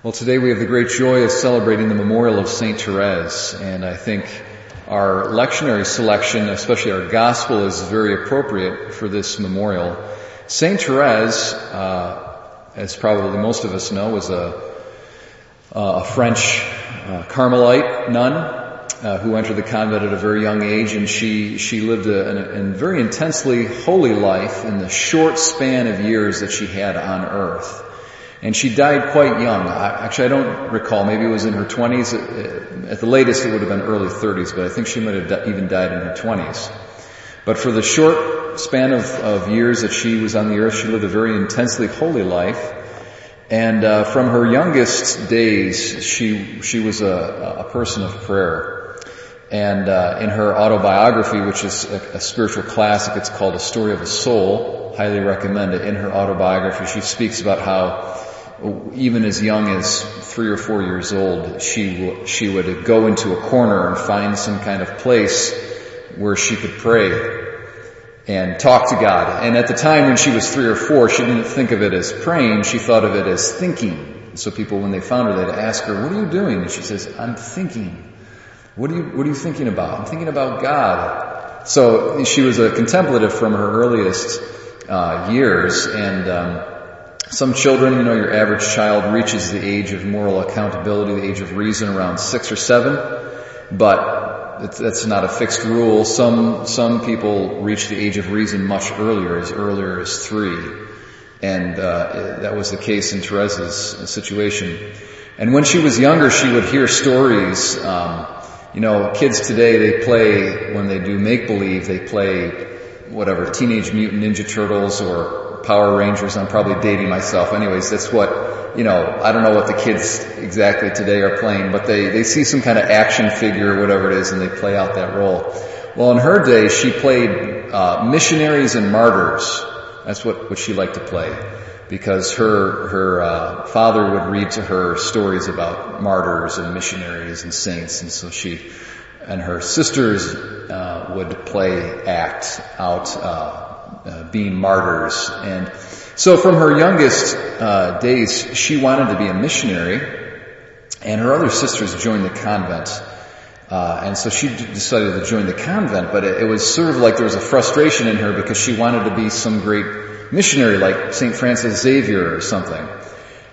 Well, today we have the great joy of celebrating the memorial of St. Therese, and I think our lectionary selection, especially our gospel, is very appropriate for this memorial. St. Therese, uh, as probably most of us know, was a, a French uh, Carmelite nun uh, who entered the convent at a very young age, and she she lived a, a, a very intensely holy life in the short span of years that she had on earth. And she died quite young. Actually, I don't recall. Maybe it was in her 20s. At the latest, it would have been early 30s, but I think she might have even died in her 20s. But for the short span of, of years that she was on the earth, she lived a very intensely holy life. And uh, from her youngest days, she she was a, a person of prayer. And uh, in her autobiography, which is a, a spiritual classic, it's called A Story of a Soul. Highly recommend it. In her autobiography, she speaks about how even as young as three or four years old, she she would go into a corner and find some kind of place where she could pray and talk to God. And at the time when she was three or four, she didn't think of it as praying; she thought of it as thinking. So people, when they found her, they'd ask her, "What are you doing?" And she says, "I'm thinking." What are you What are you thinking about? I'm thinking about God. So she was a contemplative from her earliest uh, years, and. Um, some children, you know, your average child reaches the age of moral accountability, the age of reason around six or seven, but that's not a fixed rule. Some, some people reach the age of reason much earlier, as earlier as three. And, uh, that was the case in Therese's situation. And when she was younger, she would hear stories, um, you know, kids today, they play, when they do make believe, they play whatever, Teenage Mutant Ninja Turtles or Power Rangers. I'm probably dating myself. Anyways, that's what, you know, I don't know what the kids exactly today are playing, but they, they see some kind of action figure or whatever it is and they play out that role. Well, in her day, she played, uh, missionaries and martyrs. That's what, what she liked to play. Because her, her, uh, father would read to her stories about martyrs and missionaries and saints, and so she, and her sisters, uh, would play act out, uh, uh, being martyrs. And so from her youngest uh, days, she wanted to be a missionary, and her other sisters joined the convent. Uh, and so she decided to join the convent, but it, it, was sort of like there was a frustration in her because she wanted to be some great missionary like St. Francis Xavier or something.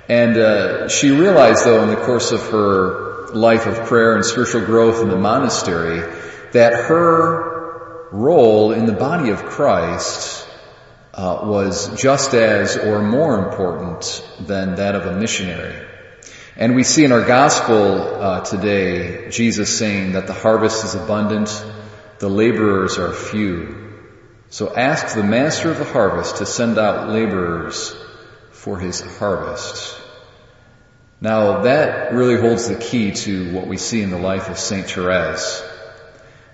And uh, she realized though in the course of her life of prayer and spiritual growth in the monastery that her role in the body of Christ uh, was just as or more important than that of a missionary. And we see in our gospel uh, today Jesus saying that the harvest is abundant, the laborers are few. So ask the master of the harvest to send out laborers for his harvest. Now that really holds the key to what we see in the life of Saint Therese.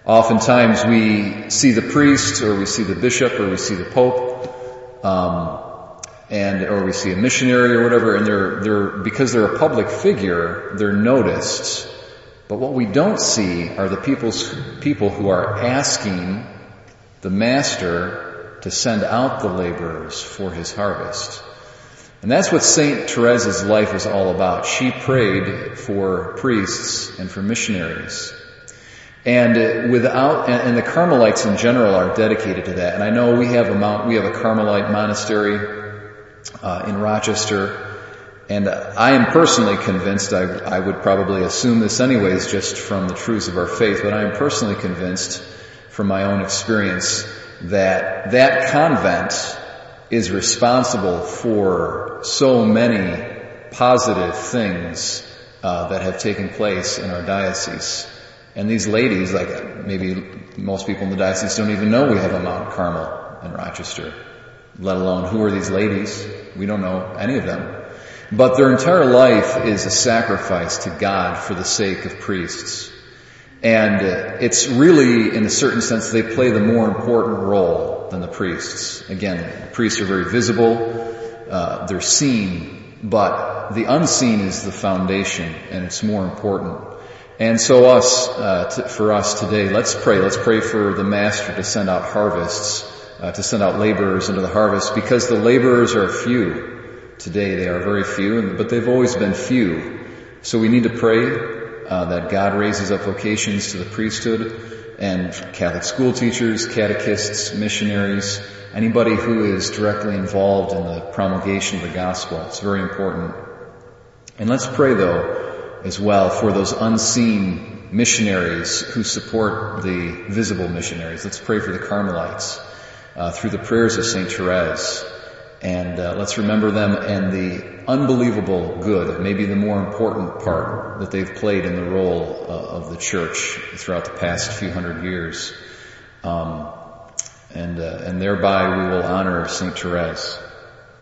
Oftentimes we see the priest or we see the bishop or we see the pope, um, and or we see a missionary or whatever, and they're they're because they're a public figure, they're noticed. But what we don't see are the people's people who are asking the master to send out the laborers for his harvest. And that's what Saint Therese's life is all about. She prayed for priests and for missionaries. And without, and the Carmelites in general are dedicated to that. And I know we have a mount, we have a Carmelite monastery uh, in Rochester, and I am personally convinced. I, I would probably assume this anyways, just from the truths of our faith. But I am personally convinced, from my own experience, that that convent is responsible for so many positive things uh, that have taken place in our diocese. And these ladies, like maybe most people in the diocese don't even know we have a Mount Carmel in Rochester, let alone who are these ladies. We don't know any of them. But their entire life is a sacrifice to God for the sake of priests. And it's really, in a certain sense, they play the more important role than the priests. Again, priests are very visible, uh, they're seen, but the unseen is the foundation, and it's more important. And so us, uh, for us today, let's pray. Let's pray for the Master to send out harvests, uh, to send out laborers into the harvest, because the laborers are few. today. They are very few, but they've always been few. So we need to pray uh, that God raises up vocations to the priesthood and Catholic school teachers, catechists, missionaries, anybody who is directly involved in the promulgation of the gospel. It's very important. And let's pray though as well for those unseen missionaries who support the visible missionaries. Let's pray for the Carmelites uh, through the prayers of Saint Therese. And uh, let's remember them and the unbelievable good, maybe the more important part that they've played in the role uh, of the church throughout the past few hundred years. Um, and, uh, and thereby we will honor Saint Therese.